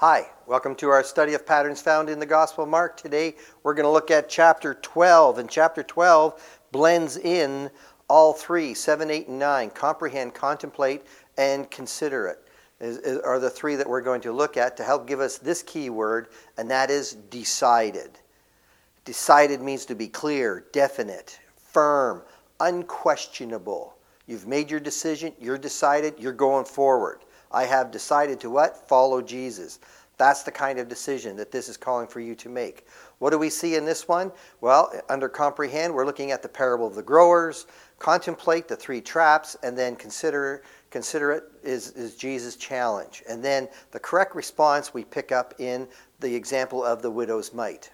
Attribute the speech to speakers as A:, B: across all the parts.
A: Hi, welcome to our study of patterns found in the Gospel of Mark. Today we're going to look at chapter 12, and chapter 12 blends in all three 7, 8, and 9 comprehend, contemplate, and consider it. Is, is, are the three that we're going to look at to help give us this key word, and that is decided. Decided means to be clear, definite, firm, unquestionable. You've made your decision, you're decided, you're going forward. I have decided to what? Follow Jesus. That's the kind of decision that this is calling for you to make. What do we see in this one? Well, under comprehend, we're looking at the parable of the growers, contemplate the three traps, and then consider consider it is, is Jesus' challenge. And then the correct response we pick up in the example of the widow's mite.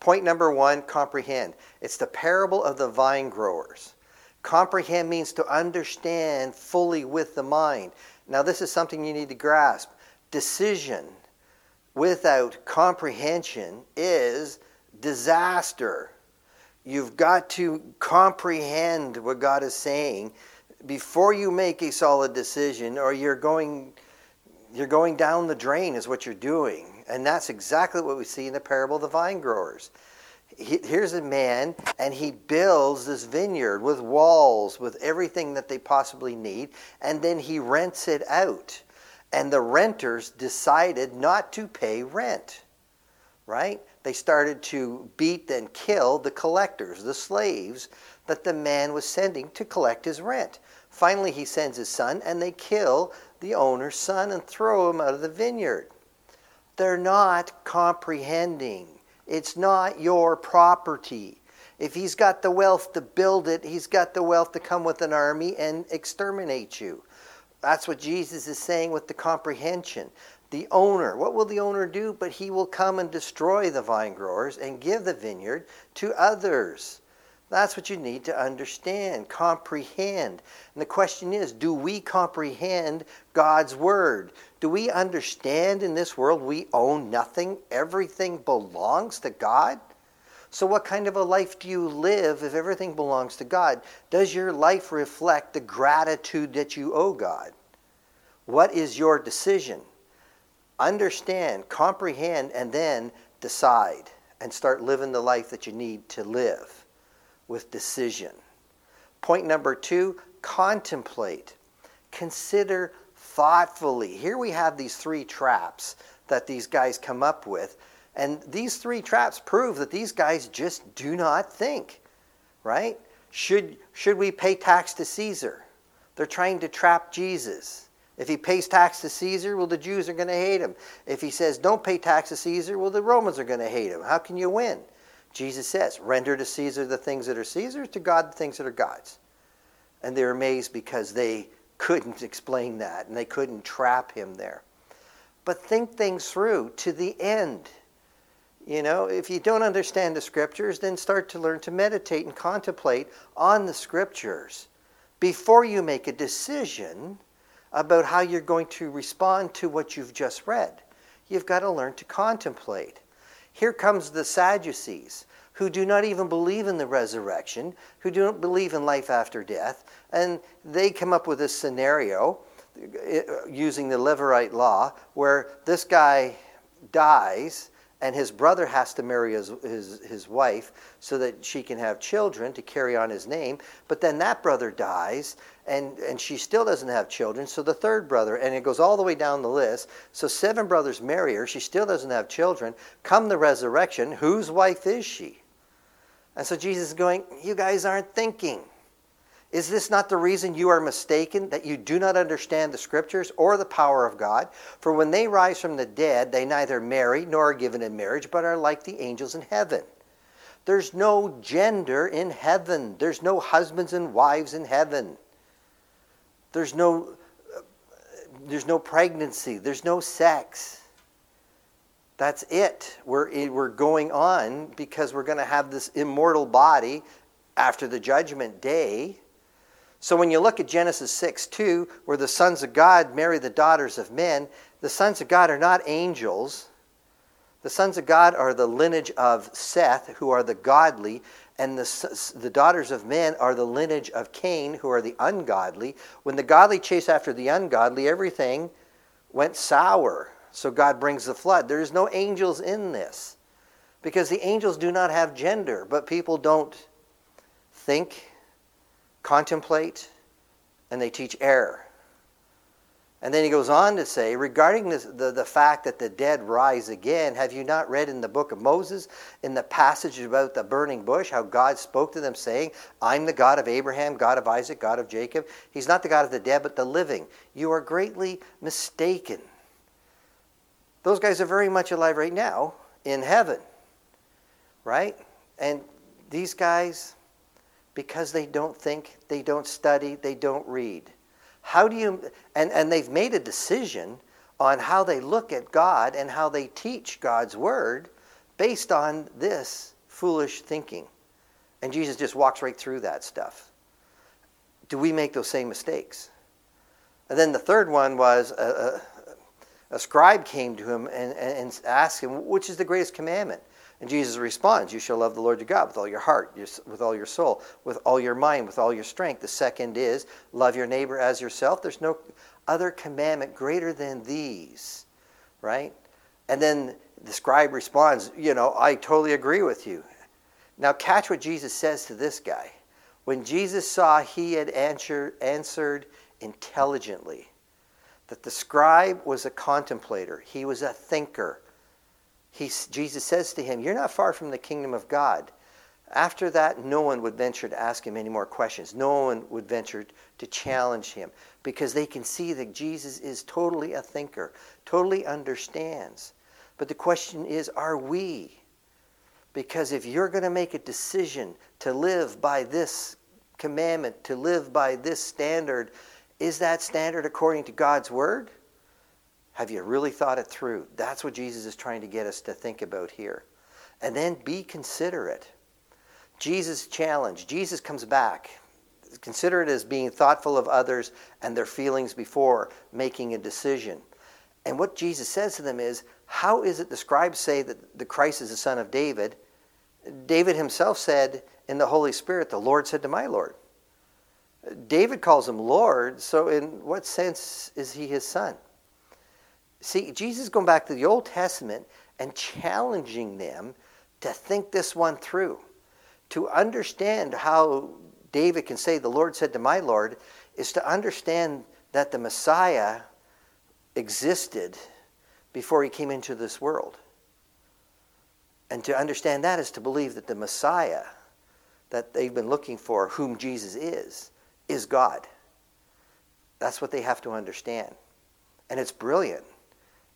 A: Point number one, comprehend. It's the parable of the vine growers. Comprehend means to understand fully with the mind. Now, this is something you need to grasp. Decision without comprehension is disaster. You've got to comprehend what God is saying before you make a solid decision, or you're going, you're going down the drain, is what you're doing. And that's exactly what we see in the parable of the vine growers. He, here's a man, and he builds this vineyard with walls, with everything that they possibly need, and then he rents it out and the renters decided not to pay rent. Right? They started to beat and kill the collectors, the slaves that the man was sending to collect his rent. Finally, he sends his son, and they kill the owner's son and throw him out of the vineyard. They're not comprehending. It's not your property. If he's got the wealth to build it, he's got the wealth to come with an army and exterminate you. That's what Jesus is saying with the comprehension. The owner, what will the owner do? But he will come and destroy the vine growers and give the vineyard to others. That's what you need to understand, comprehend. And the question is do we comprehend God's word? Do we understand in this world we own nothing? Everything belongs to God? So, what kind of a life do you live if everything belongs to God? Does your life reflect the gratitude that you owe God? What is your decision? Understand, comprehend, and then decide and start living the life that you need to live with decision. Point number two contemplate. Consider thoughtfully. Here we have these three traps that these guys come up with and these three traps prove that these guys just do not think, right? Should, should we pay tax to Caesar? They're trying to trap Jesus. If he pays tax to Caesar, well, the Jews are going to hate him. If he says, don't pay tax to Caesar, well, the Romans are going to hate him. How can you win? Jesus says, render to Caesar the things that are Caesar's, to God the things that are God's. And they're amazed because they couldn't explain that and they couldn't trap him there. But think things through to the end. You know, if you don't understand the scriptures, then start to learn to meditate and contemplate on the scriptures before you make a decision about how you're going to respond to what you've just read. You've got to learn to contemplate. Here comes the Sadducees, who do not even believe in the resurrection, who don't believe in life after death, and they come up with this scenario uh, using the Levirate law where this guy dies and his brother has to marry his, his, his wife so that she can have children to carry on his name. But then that brother dies, and, and she still doesn't have children. So the third brother, and it goes all the way down the list. So seven brothers marry her. She still doesn't have children. Come the resurrection, whose wife is she? And so Jesus is going, You guys aren't thinking. Is this not the reason you are mistaken, that you do not understand the Scriptures or the power of God? For when they rise from the dead, they neither marry nor are given in marriage, but are like the angels in heaven. There's no gender in heaven. There's no husbands and wives in heaven. There's no, uh, there's no pregnancy. There's no sex. That's it. We're, we're going on because we're going to have this immortal body after the judgment day. So when you look at Genesis 6 2, where the sons of God marry the daughters of men, the sons of God are not angels. The sons of God are the lineage of Seth, who are the godly, and the, the daughters of men are the lineage of Cain, who are the ungodly. When the godly chase after the ungodly, everything went sour. So God brings the flood. There's no angels in this because the angels do not have gender, but people don't think, contemplate, and they teach error. And then he goes on to say, regarding this, the, the fact that the dead rise again, have you not read in the book of Moses, in the passage about the burning bush, how God spoke to them, saying, I'm the God of Abraham, God of Isaac, God of Jacob? He's not the God of the dead, but the living. You are greatly mistaken. Those guys are very much alive right now in heaven, right? And these guys, because they don't think, they don't study, they don't read how do you, and, and they've made a decision on how they look at God and how they teach God's word based on this foolish thinking. And Jesus just walks right through that stuff. Do we make those same mistakes? And then the third one was a, a, a scribe came to him and, and asked him, Which is the greatest commandment? And Jesus responds, You shall love the Lord your God with all your heart, with all your soul, with all your mind, with all your strength. The second is, Love your neighbor as yourself. There's no other commandment greater than these, right? And then the scribe responds, You know, I totally agree with you. Now, catch what Jesus says to this guy. When Jesus saw he had answer, answered intelligently, that the scribe was a contemplator, he was a thinker he, Jesus says to him, You're not far from the kingdom of God. After that, no one would venture to ask him any more questions. No one would venture to challenge him because they can see that Jesus is totally a thinker, totally understands. But the question is, are we? Because if you're going to make a decision to live by this commandment, to live by this standard, is that standard according to God's word? Have you really thought it through? That's what Jesus is trying to get us to think about here. And then be considerate. Jesus' challenge. Jesus comes back. Consider it as being thoughtful of others and their feelings before making a decision. And what Jesus says to them is, How is it the scribes say that the Christ is the son of David? David himself said in the Holy Spirit, The Lord said to my Lord. David calls him Lord, so in what sense is he his son? See, Jesus is going back to the Old Testament and challenging them to think this one through. To understand how David can say, The Lord said to my Lord, is to understand that the Messiah existed before he came into this world. And to understand that is to believe that the Messiah that they've been looking for, whom Jesus is, is God. That's what they have to understand. And it's brilliant.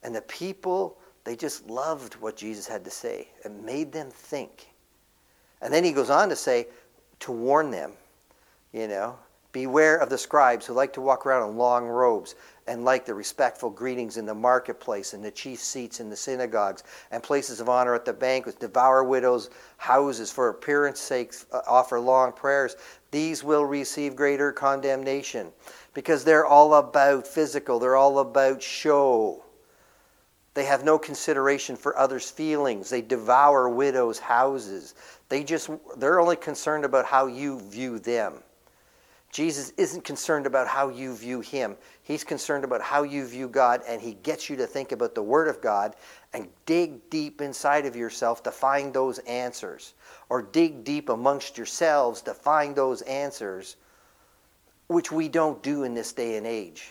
A: And the people, they just loved what Jesus had to say. It made them think. And then he goes on to say, to warn them, you know, beware of the scribes who like to walk around in long robes and like the respectful greetings in the marketplace and the chief seats in the synagogues and places of honor at the banquets, devour widows' houses for appearance sake, uh, offer long prayers. These will receive greater condemnation because they're all about physical, they're all about show. They have no consideration for others' feelings. They devour widows' houses. They just they're only concerned about how you view them. Jesus isn't concerned about how you view him. He's concerned about how you view God and he gets you to think about the word of God and dig deep inside of yourself to find those answers or dig deep amongst yourselves to find those answers which we don't do in this day and age.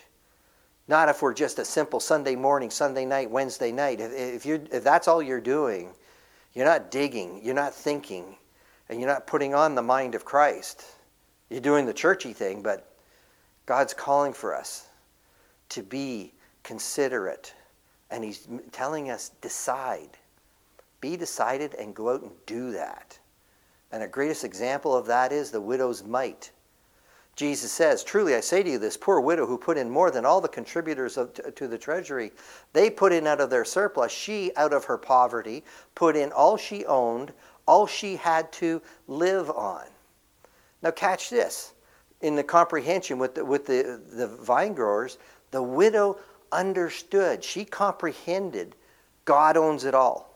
A: Not if we're just a simple Sunday morning, Sunday night, Wednesday night. If, you're, if that's all you're doing, you're not digging, you're not thinking, and you're not putting on the mind of Christ. You're doing the churchy thing, but God's calling for us to be considerate. And He's telling us, decide. Be decided and go out and do that. And a greatest example of that is the widow's mite. Jesus says, Truly I say to you, this poor widow who put in more than all the contributors of, to the treasury, they put in out of their surplus. She, out of her poverty, put in all she owned, all she had to live on. Now, catch this. In the comprehension with the, with the, the vine growers, the widow understood. She comprehended God owns it all.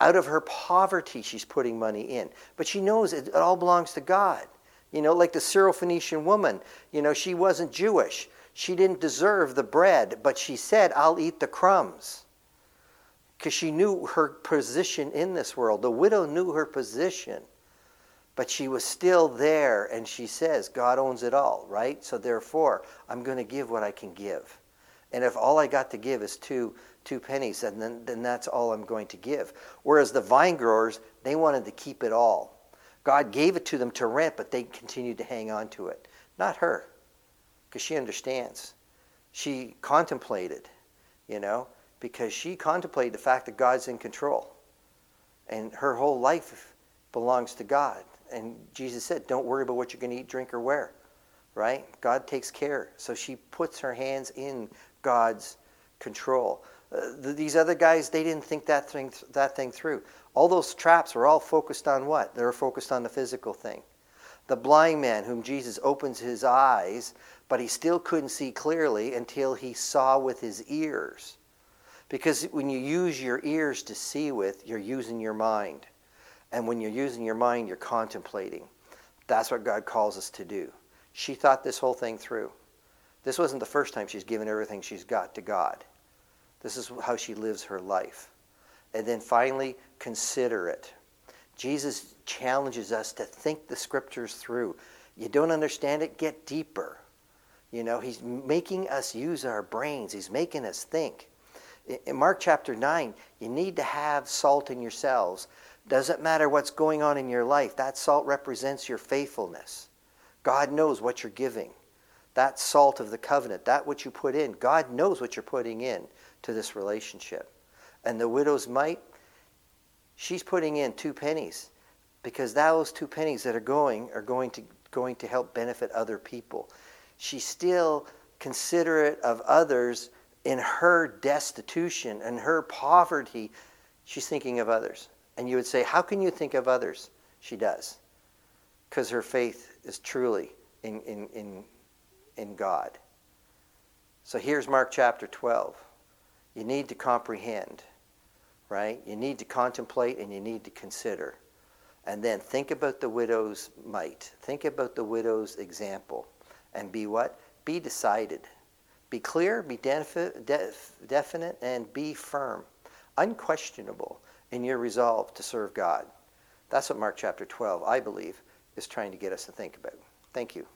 A: Out of her poverty, she's putting money in. But she knows it, it all belongs to God. You know, like the Syrophoenician woman, you know, she wasn't Jewish. She didn't deserve the bread, but she said, I'll eat the crumbs. Because she knew her position in this world. The widow knew her position. But she was still there, and she says, God owns it all, right? So therefore, I'm going to give what I can give. And if all I got to give is two, two pennies, and then, then that's all I'm going to give. Whereas the vine growers, they wanted to keep it all. God gave it to them to rent, but they continued to hang on to it. Not her, because she understands. She contemplated, you know, because she contemplated the fact that God's in control. And her whole life belongs to God. And Jesus said, Don't worry about what you're going to eat, drink, or wear. Right? God takes care. So she puts her hands in God's control. Uh, these other guys, they didn't think that thing, that thing through. All those traps were all focused on what? They were focused on the physical thing. The blind man, whom Jesus opens his eyes, but he still couldn't see clearly until he saw with his ears. Because when you use your ears to see with, you're using your mind. And when you're using your mind, you're contemplating. That's what God calls us to do. She thought this whole thing through. This wasn't the first time she's given everything she's got to God. This is how she lives her life. And then finally, consider it. Jesus challenges us to think the scriptures through. You don't understand it, get deeper. You know, he's making us use our brains, he's making us think. In Mark chapter 9, you need to have salt in yourselves doesn't matter what's going on in your life, that salt represents your faithfulness. God knows what you're giving. That salt of the covenant, that what you put in, God knows what you're putting in to this relationship. And the widow's mite, she's putting in two pennies because those two pennies that are going are going to going to help benefit other people. She's still considerate of others in her destitution and her poverty. She's thinking of others. And you would say, How can you think of others? She does. Because her faith is truly in, in, in, in God. So here's Mark chapter 12. You need to comprehend, right? You need to contemplate and you need to consider. And then think about the widow's mite. Think about the widow's example. And be what? Be decided. Be clear, be definite, and be firm. Unquestionable in your resolve to serve God. That's what Mark chapter 12, I believe, is trying to get us to think about. Thank you.